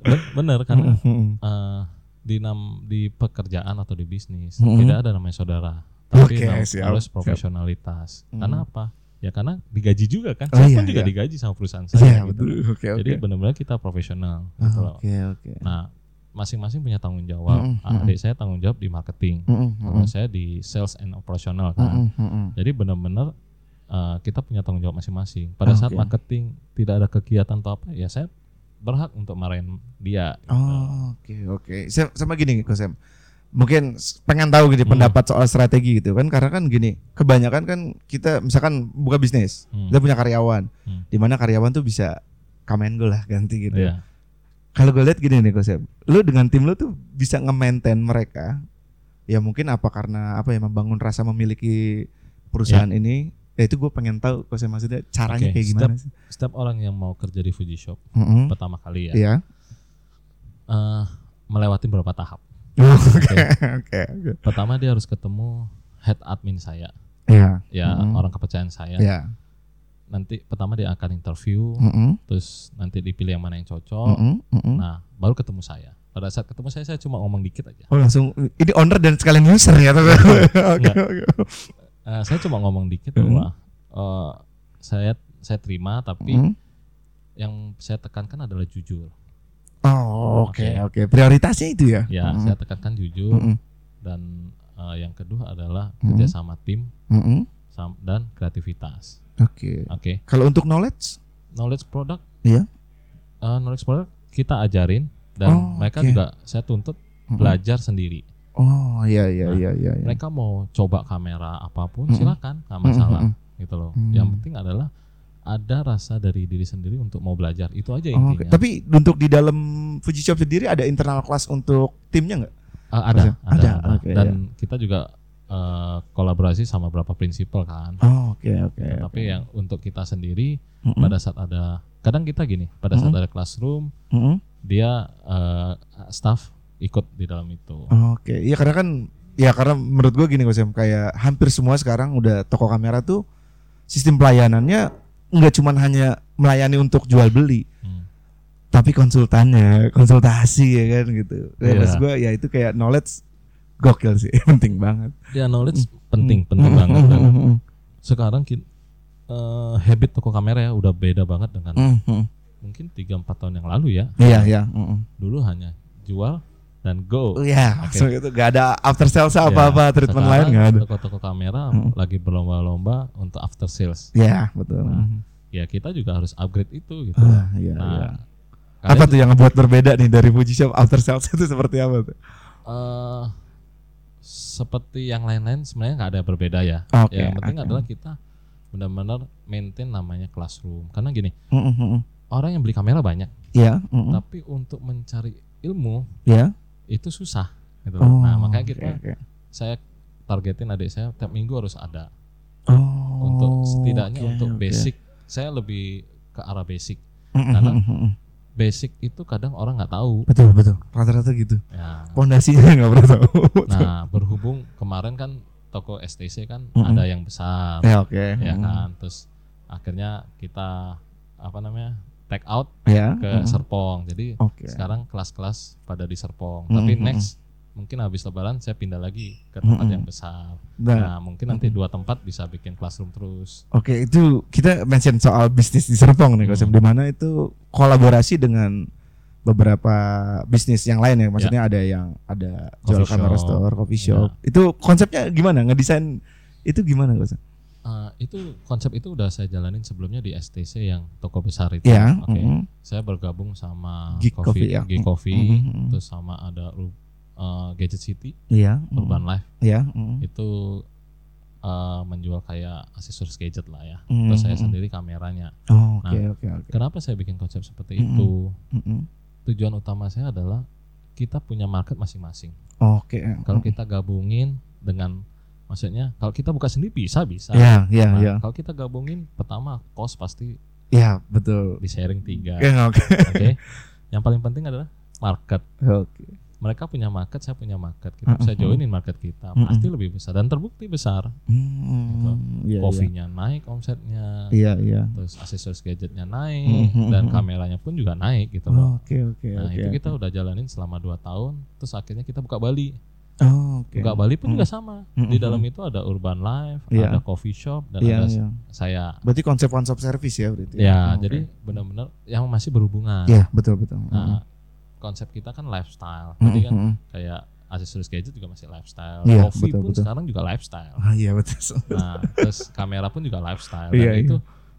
B: Ben- Bener karena eh, di nam di pekerjaan atau di bisnis
A: Mm-mm.
B: tidak ada namanya saudara. Tapi
A: siap,
B: harus profesionalitas.
A: Mm.
B: Karena apa? Ya karena digaji juga kan.
A: Oh,
B: Saya
A: iya,
B: pun juga
A: iya.
B: digaji sama perusahaan
A: Iya
B: saya. gitu.
A: betul. Oke.
B: Jadi benar-benar kita profesional. gitu loh.
A: Oke oke.
B: Nah, masing-masing punya tanggung jawab.
A: Mm-mm,
B: Ah, Adik saya tanggung jawab di marketing, kalau
A: mm-mm.
B: saya di sales and operational kan.
A: Mm-mm, mm-mm.
B: Jadi benar-benar uh, kita punya tanggung jawab masing-masing. Pada saat
A: Oke.
B: marketing tidak ada kegiatan atau apa, ya saya berhak untuk marahin dia. gitu.
A: Oh, oke oke. Sa- Sama gini Kosem. Mungkin s- pengen tahu gitu
B: Hmm.
A: pendapat soal strategi gitu kan karena kan gini, kebanyakan kan kita misalkan buka bisnis,
B: Hmm.
A: kita punya karyawan.
B: Hmm.
A: Di mana karyawan tuh bisa kamen go lah ganti gitu.
B: Iya.
A: Kalau gue lihat gini nih Kosem, lu dengan tim lu tuh bisa nge-maintain mereka. Ya mungkin apa karena apa ya membangun rasa memiliki perusahaan ini. Ya itu gue pengen tahu Kosem maksudnya caranya
B: Oke,
A: kayak gimana sih?
B: Setiap orang yang mau kerja di Fuji Shop
A: Mm-mm.
B: pertama kali ya,
A: Iya.
B: uh, melewati beberapa tahap.
A: Oke oke oke.
B: Pertama dia harus ketemu head admin saya.
A: Ya.
B: ya
A: Mm-mm.
B: orang kepercayaan saya.
A: Ya.
B: Nanti pertama dia akan interview,
A: Mm-mm.
B: terus nanti dipilih yang mana yang cocok.
A: Mm-mm. Mm-mm.
B: Nah, baru ketemu saya. Pada saat ketemu saya saya cuma ngomong dikit aja.
A: Oh langsung ini owner dan sekalian user ya tapi. Oke
B: Enggak.
A: oke.
B: Eh, saya cuma ngomong dikit
A: Mm.
B: bahwa eh, saya saya terima tapi
A: Mm.
B: yang saya tekankan adalah jujur.
A: Oh oke
B: Oke.
A: oke prioritasnya itu ya.
B: Ya,
A: Mm-mm.
B: saya tekankan jujur
A: Mm-mm.
B: dan eh, yang kedua adalah
A: Mm.
B: kerjasama tim sam- dan kreativitas.
A: Oke.
B: Oke,
A: Kalau untuk knowledge?
B: knowledge product,
A: Iya.
B: eh, knowledge product kita ajarin dan
A: Oh,
B: mereka
A: oke.
B: juga saya tuntut
A: Mm-mm.
B: belajar sendiri.
A: Oh iya iya
B: Nah,
A: iya iya. iya.
B: Mereka mau coba kamera apa pun
A: Mm-mm.
B: silakan, nggak masalah
A: Mm-mm.
B: gitu loh.
A: Mm.
B: Yang penting adalah ada rasa dari diri sendiri untuk mau belajar. Itu aja
A: Oh,
B: intinya.
A: Tapi untuk di dalam Fuji Shop sendiri ada internal kelas untuk timnya nggak?
B: Eh, ada, ada,
A: Ada,
B: ada.
A: oke,
B: Dan kita juga eh, kolaborasi sama beberapa prinsipal kan.
A: Oh oke oke.
B: Ya, tapi yang untuk kita sendiri
A: Mm-mm.
B: pada saat ada kadang kita gini, pada saat
A: Mm.
B: ada classroom
A: Mm-mm.
B: dia eh, staff ikut di dalam itu.
A: Oke, iya karena kan ya karena menurut gue gini Gosem kayak hampir semua sekarang udah toko kamera tuh sistem pelayanannya nggak cuman hanya melayani untuk jual beli,
B: Hmm.
A: tapi konsultannya, konsultasi ya kan gitu. Ya,
B: Iya.
A: maksud gue ya itu kayak knowledge gokil sih, penting banget.
B: Ya knowledge penting,
A: Mm.
B: penting
A: Mm,
B: banget.
A: mm,
B: sekarang ki- eh, habit toko kamera ya udah beda banget dengan
A: mm, mm.
B: mungkin 3 4 tahun yang lalu ya.
A: Iya iya. mm, mm.
B: Dulu hanya jual dan go.
A: Oh, Iya,
B: Oke.
A: langsung itu gak ada after sales
B: Ya,
A: apa-apa treatment lain nggak ada.
B: Toko-toko kamera
A: Mm.
B: lagi berlomba-lomba untuk after sales.
A: Iya betul.
B: Nah, Ya kita juga harus upgrade itu gitu.
A: Ah, iya,
B: Nah,
A: iya.
B: kalian
A: Apa tuh yang ngebuat berbeda nih dari Fuji Shop after sales itu seperti apa tuh?
B: eh seperti yang lain-lain sebenarnya nggak ada berbeda ya.
A: Oke,
B: yang penting
A: oke.
B: adalah kita benar-benar maintain namanya classroom. Karena gini,
A: Mm, mm, mm.
B: orang yang beli kamera banyak,
A: Iya. mm, mm.
B: tapi untuk mencari ilmu
A: Iya.
B: Itu susah. Gitu.
A: Oh,
B: nah makanya kita,
A: oke.
B: saya targetin adik saya tiap minggu harus ada
A: Oh,
B: untuk setidaknya
A: oke,
B: untuk basic. Saya lebih ke arah basic.
A: Mm, mm,
B: Karena-
A: mm, mm, mm.
B: Basic itu kadang orang nggak tahu.
A: betul betul rata-rata gitu.
B: Ya.
A: Pondasinya nggak pernah tahu.
B: Nah berhubung kemarin kan toko STC kan
A: Mm-mm.
B: ada yang besar.
A: ya oke.
B: ya
A: Mm.
B: kan terus akhirnya kita apa namanya take out
A: Ya.
B: ke
A: mm.
B: Serpong jadi
A: Oke.
B: sekarang kelas-kelas pada di Serpong
A: Mm,
B: tapi next mungkin habis lebaran saya pindah lagi ke tempat
A: Mm, mm.
B: yang besar
A: Nah,
B: nah mungkin nanti
A: mm.
B: dua tempat bisa bikin classroom terus
A: Oke, itu kita mention soal bisnis di Serpong nih, Kosem,
B: Hmm.
A: di mana itu kolaborasi dengan beberapa bisnis yang lain ya. Maksudnya ada yang ada jual
B: Coffee shop.
A: store, coffee shop.
B: Ya.
A: Itu konsepnya gimana? Ngedesain itu gimana, Kosem?
B: Eh, itu konsep itu udah saya jalanin sebelumnya di STC yang toko besar itu
A: Ya.
B: oke
A: mm,
B: saya bergabung sama
A: Geek Coffee,
B: Coffee,
A: ya.
B: Geek
A: Mm,
B: Coffee
A: mm, mm.
B: terus sama ada eh, Gadget City
A: Iya. mm,
B: Urban Life
A: Iya. mm,
B: itu eh, menjual kayak aksesoris gadget lah ya.
A: mm,
B: Terus saya
A: mm.
B: sendiri kameranya.
A: Oh, Oke,
B: Nah,
A: oke, oke.
B: Kenapa saya bikin konsep seperti
A: Mm-mm.
B: itu?
A: Mm-mm.
B: Tujuan utama saya adalah kita punya market masing-masing.
A: Oke.
B: Kalau
A: mm.
B: kita gabungin dengan maksudnya kalau kita buka sendiri bisa bisa.
A: Ya, ya,
B: Nah,
A: ya.
B: Kalau kita gabungin pertama cost pasti
A: Ya, betul.
B: di sharing tiga.
A: Ya, oke.
B: Oke. Yang paling penting adalah market.
A: Oke.
B: Mereka punya market, saya punya market. Kita
A: Mm-mm.
B: bisa joinin market kita.
A: Mm-mm.
B: Pasti lebih besar dan terbukti besar.
A: Hmm, iya, iya.
B: Kopinya naik omsetnya.
A: Iya, iya.
B: terus aksesoris gadgetnya naik
A: Mhm,
B: dan
A: mhm.
B: kameranya pun juga naik gitu loh.
A: Oke, oke,
B: nah
A: oke.
B: itu kita udah jalanin selama 2 tahun, terus akhirnya kita buka Bali.
A: Oh, oke.
B: Buka Bali pun
A: Mhm.
B: juga sama.
A: Mhm.
B: Di dalam itu ada urban life,
A: Iya.
B: ada coffee shop dan
A: Iya,
B: ada
A: iya.
B: saya.
A: Berarti konsep-konsep service ya berarti.
B: Ya,
A: Oh, oke.
B: jadi benar-benar yang masih berhubungan.
A: Iya, betul betul.
B: Nah, konsep kita kan lifestyle.
A: Mm,
B: Jadi kan
A: mm, mm.
B: kayak aksesoris gadget juga masih lifestyle.
A: Iya,
B: coffee
A: betul,
B: pun
A: betul.
B: sekarang juga lifestyle.
A: Ah, iya betul.
B: Nah, terus kamera pun juga lifestyle. Dan
A: Iya, iya.
B: itu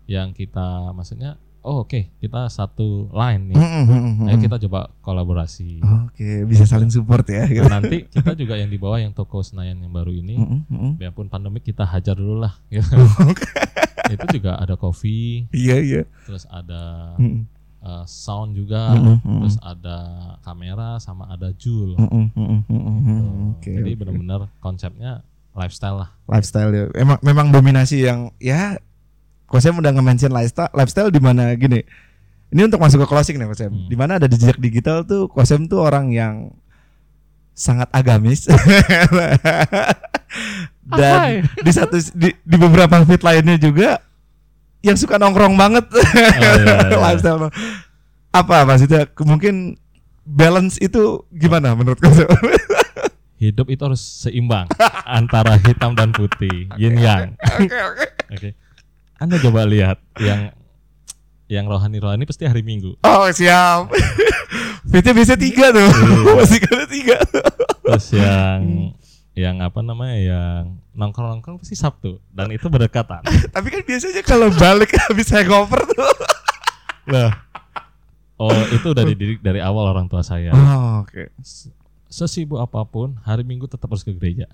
B: yang kita maksudnya, oh oke, kita satu line nih.
A: Mm, mm, mm, mm,
B: Ayo kita coba kolaborasi.
A: Oke, bisa saling support ya. gitu.
B: Nah, nanti kita juga yang di bawah yang toko Senayan yang baru ini,
A: Mm, mm, mm.
B: biarpun pandemik kita hajar dulu lah. gitu. itu juga ada coffee,
A: Iya, iya.
B: terus ada
A: Mm, mm,
B: uh, sound juga,
A: mm, mm, mm.
B: terus ada kamera sama ada jul.
A: Mm, mm, mm, mm, mm, mm.
B: Gitu.
A: Oke.
B: Jadi
A: oke.
B: benar-benar konsepnya lifestyle lah.
A: lifestyle ya. Emang memang dominasi yang ya Kosem udah nge-mention lifestyle lifestyle di mana gini. Ini untuk masuk ke closing nih Kosem.
B: Hmm.
A: Di mana ada jejak digital tuh Kosem tuh orang yang sangat agamis dan di satu di, di beberapa feed lainnya juga yang suka nongkrong banget
B: iya, iya.
A: lifestyle apa maksudnya mungkin balance itu gimana menurut kau
B: Hidup itu harus seimbang antara hitam dan putih, yin yang.
A: oke oke
B: Oke. Anda coba lihat yang yang rohani-rohani pasti hari Minggu.
A: oh siap fitnya biasa tiga tuh
B: Iya.
A: masih ada tiga
B: Terus yang yang apa namanya yang nongkrong-nongkrong pasti Sabtu dan itu berdekatan.
A: tapi kan biasanya kalau balik habis hangover tuh
B: Lah. Oh, itu udah dididik dari awal orang tua saya.
A: oh, oke
B: Sesibuk apa pun, hari Minggu tetap harus ke gereja.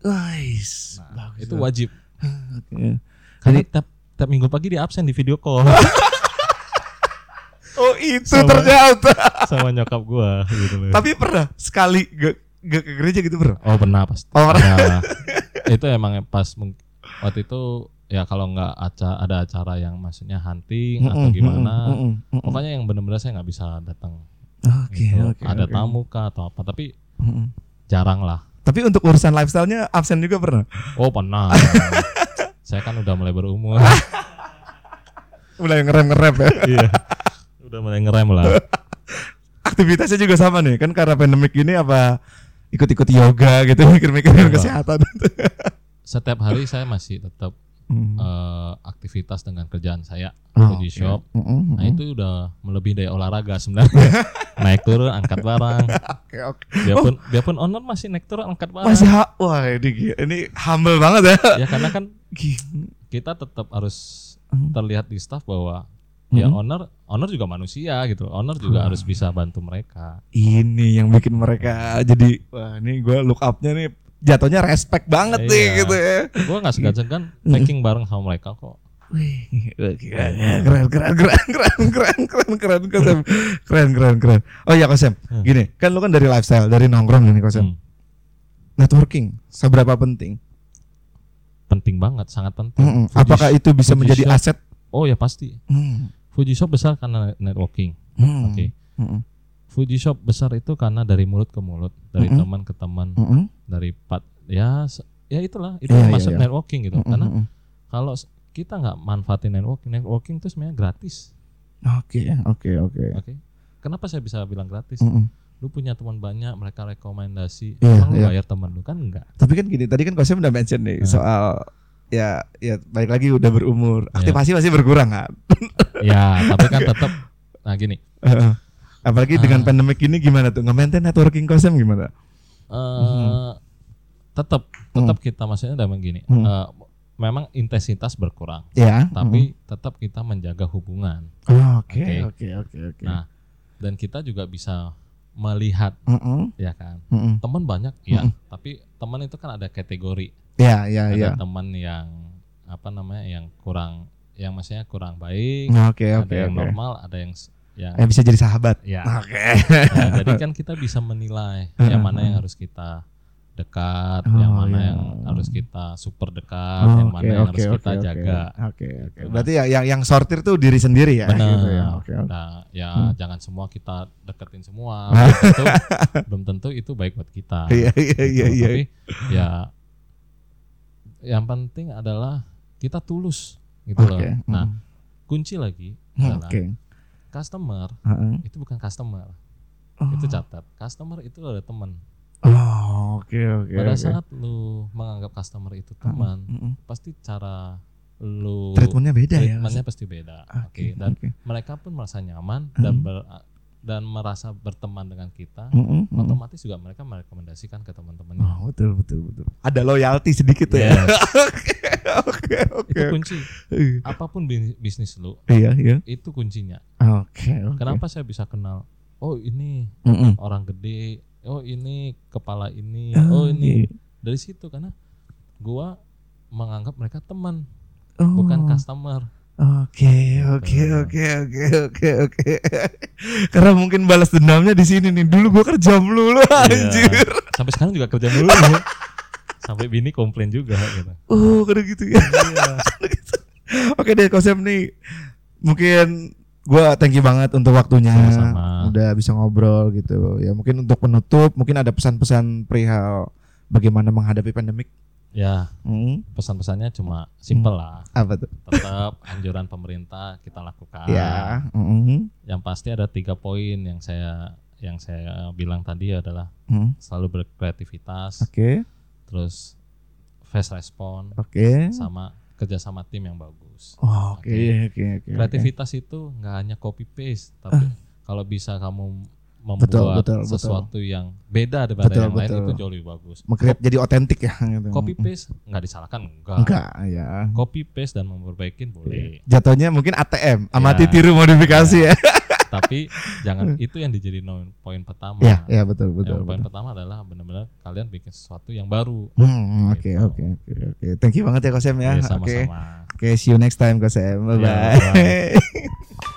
A: Nice.
B: Nah,
A: Bagus,
B: itu wajib.
A: Oke.
B: Karena tiap, tiap minggu pagi dia absen di video call
A: Oh itu
B: Sama.
A: ternyata.
B: sama nyokap gua gitu loh.
A: Tapi pernah sekali gak, gak ke gereja gitu pernah?
B: Oh pernah pasti.
A: Oh, pernah.
B: Nah, itu emang pas waktu itu ya kalau nggak aca ada acara yang maksudnya hunting atau gimana, pokoknya yang benar-benar saya nggak bisa datang.
A: Oke
B: gitu.
A: oke.
B: ada tamu kah atau apa, tapi
A: Mm-mm.
B: jarang lah.
A: Tapi untuk urusan lifestyle-nya absen juga pernah.
B: Oh pernah. Saya kan udah mulai berumur.
A: Mulai ngerem-ngerem ya.
B: iya. Udah mulai ngerem lah.
A: Aktivitasnya juga sama nih kan karena pandemik ini apa ikut-ikut yoga gitu mikir-mikir
B: Enggak.
A: kesehatan.
B: Setiap hari saya masih tetap
A: Hmm.
B: eh, aktivitas dengan kerjaan saya
A: Oh,
B: di
A: oke.
B: shop.
A: Mm-mm,
B: Nah itu udah melebihi dari olahraga sebenarnya. naik turun, angkat barang.
A: Oke oke.
B: Biarpun biarpun owner masih naik turun, angkat barang.
A: Masih ha- wah ini ini humble banget ya.
B: ya karena kan. Kita tetap harus
A: Hmm.
B: terlihat di staff bahwa ya
A: Hmm.
B: owner owner juga manusia gitu. Owner juga harus bisa bantu mereka.
A: Ini yang bikin mereka jadi wah ini gue look up-nya nih jatuhnya respect banget nih
B: Iya.
A: gitu ya.
B: Gua nggak segan-segan packing bareng sama mereka kok.
A: Wih, keren, keren, keren, keren, keren, keren, keren, keren, keren, keren, keren. Oh ya Kosem,
B: Hmm.
A: gini, kan lu kan dari lifestyle, dari nongkrong nih Kosem.
B: Hmm.
A: Networking, seberapa penting?
B: Penting banget, sangat penting.
A: Mm-mm.
B: Fuji-
A: Apakah itu bisa
B: Fuji
A: menjadi
B: Shop-
A: aset?
B: Oh ya pasti.
A: Hmm.
B: Fuji Shop besar karena networking.
A: Hmm.
B: Oke.
A: Mm-mm.
B: Fuji Shop besar itu karena dari mulut ke mulut, dari
A: Mm-mm.
B: teman ke teman,
A: Mm-mm.
B: dari pat ya ya itulah itu
A: Iya, iya,
B: masuk
A: iya.
B: networking gitu.
A: Mm-mm.
B: Karena
A: Mm-mm.
B: kalau kita nggak manfaatin networking, networking itu sebenarnya gratis.
A: Oke, oke, oke.
B: Oke. Kenapa saya bisa bilang gratis?
A: Mm-mm.
B: Lu punya teman banyak, mereka rekomendasi.
A: Iya,
B: Emang lu
A: iya.
B: bayar teman lu kan enggak?
A: Tapi kan gini, tadi kan Kosem udah mention nih
B: Hmm.
A: soal ya ya balik lagi udah berumur,
B: Iya.
A: aktivasi masih berkurang kan.
B: ya, tapi kan tetap nah gini.
A: Apalagi dengan
B: Ah.
A: pandemik ini gimana tuh? Nge-maintain networking Kosem gimana?
B: eh tetap tetap kita maksudnya udah begini.
A: Hmm.
B: eh, memang intensitas berkurang,
A: Ya.
B: tapi tetap kita menjaga hubungan.
A: Oh, Oke,
B: Oke.
A: oke, oke, oke.
B: Nah, dan kita juga bisa melihat
A: Mm-mm,
B: ya kan.
A: mm-mm.
B: Teman banyak ya,
A: Mm-mm.
B: tapi teman itu kan ada kategori.
A: Ya, ya,
B: ada
A: ya.
B: teman yang apa namanya yang kurang yang maksudnya kurang baik,
A: Oke,
B: ada
A: oke,
B: yang
A: oke.
B: normal, ada yang yang
A: Yang bisa jadi sahabat.
B: ya.
A: Oke.
B: Nah, jadi kan kita bisa menilai yang mana yang harus kita dekat, yang
A: Oh,
B: mana
A: iya.
B: yang harus kita super dekat,
A: Oh,
B: yang mana yang
A: oke,
B: harus kita
A: oke.
B: jaga.
A: Oke, oke. Berarti ya yang yang sortir tuh diri sendiri ya,
B: Benar.
A: gitu ya. Oke. oke.
B: Nah, ya
A: Hmm.
B: jangan semua kita deketin semua. belum tentu, belum tentu itu baik buat kita.
A: Iya, iya, iya,
B: Gitu.
A: iya.
B: Tapi ya yang penting adalah kita tulus gitu loh.
A: Oke.
B: Nah,
A: mm.
B: kunci lagi
A: Hmm,
B: adalah
A: Oke.
B: customer
A: Heeh.
B: itu bukan customer.
A: Oh.
B: Itu catat. Customer itu ada teman.
A: Oh, oke, oke.
B: Pada
A: oke.
B: saat lu menganggap customer itu teman,
A: Mm-mm.
B: pasti cara lu
A: Treatmentnya beda ya.
B: treatmentnya pasti beda. Oke,
A: Oke,
B: dan
A: oke.
B: mereka pun merasa nyaman dan
A: Hmm.
B: ber- dan merasa berteman dengan kita.
A: Mm-mm, mm-mm.
B: Otomatis juga mereka merekomendasikan ke teman-temannya.
A: Oh, betul, betul, betul. Ada loyalty sedikit tuh ya.
B: Yes.
A: Oke, oke.
B: Itu kunci.
A: Iya,
B: Apa pun bi- bisnis lu,
A: Iya, iya.
B: itu kuncinya.
A: Oke, oke.
B: Kenapa saya bisa kenal? Oh ini
A: Mm-mm.
B: orang gede. Oh ini kepala ini.
A: Oh,
B: Oh ini
A: iya.
B: dari situ karena gua menganggap mereka teman
A: Oh.
B: bukan customer.
A: Oke, oke, oke, oke, oke, oke. Karena mungkin balas dendamnya di sini nih. Dulu gua kerja melulu
B: Iya.
A: anjir.
B: Sampai sekarang juga kerja mulu. Sampai bini komplain juga gitu.
A: Oh, karena gitu ya.
B: Iya.
A: Oke deh, konsep nih. Mungkin gua thank you banget untuk waktunya.
B: Sama-sama.
A: Udah bisa ngobrol gitu. Ya mungkin untuk penutup, mungkin ada pesan-pesan perihal bagaimana menghadapi pandemik.
B: Ya,
A: Hmm,
B: pesan-pesannya cuma simpel lah.
A: apa tuh?
B: Tetap anjuran pemerintah kita lakukan.
A: Ya. hmm,
B: Yang pasti ada tiga poin yang saya yang saya bilang tadi adalah
A: hmm.
B: selalu berkreativitas,
A: Oke,
B: terus fast respon,
A: oke.
B: sama kerja sama tim yang bagus.
A: Oh, Oke,
B: Oke.
A: oke, oke.
B: Kreativitas itu nggak hanya copy paste, tapi kalau bisa kamu membuat
A: Betul, betul, betul.
B: sesuatu yang beda daripada
A: Betul,
B: yang lain
A: betul.
B: itu jauh lebih bagus.
A: Mengkreat jadi otentik ya gitu.
B: Copy paste nggak disalahkan enggak.
A: Enggak, ya.
B: Copy paste dan memperbaikin boleh.
A: Jatuhnya mungkin ATM, amati
B: Ya.
A: tiru modifikasi ya.
B: tapi jangan itu yang dijadi no- poin pertama.
A: Ya, ya betul, betul.
B: yang poin
A: betul.
B: pertama adalah benar-benar kalian bikin sesuatu yang baru.
A: Hmm, oke,
B: Gitu.
A: oke, oke, oke. Thank you banget ya Kosem ya.
B: Ya,
A: Oke.
B: sama-sama.
A: Oke, see you next time Kosem. Bye
B: Ya,
A: bye.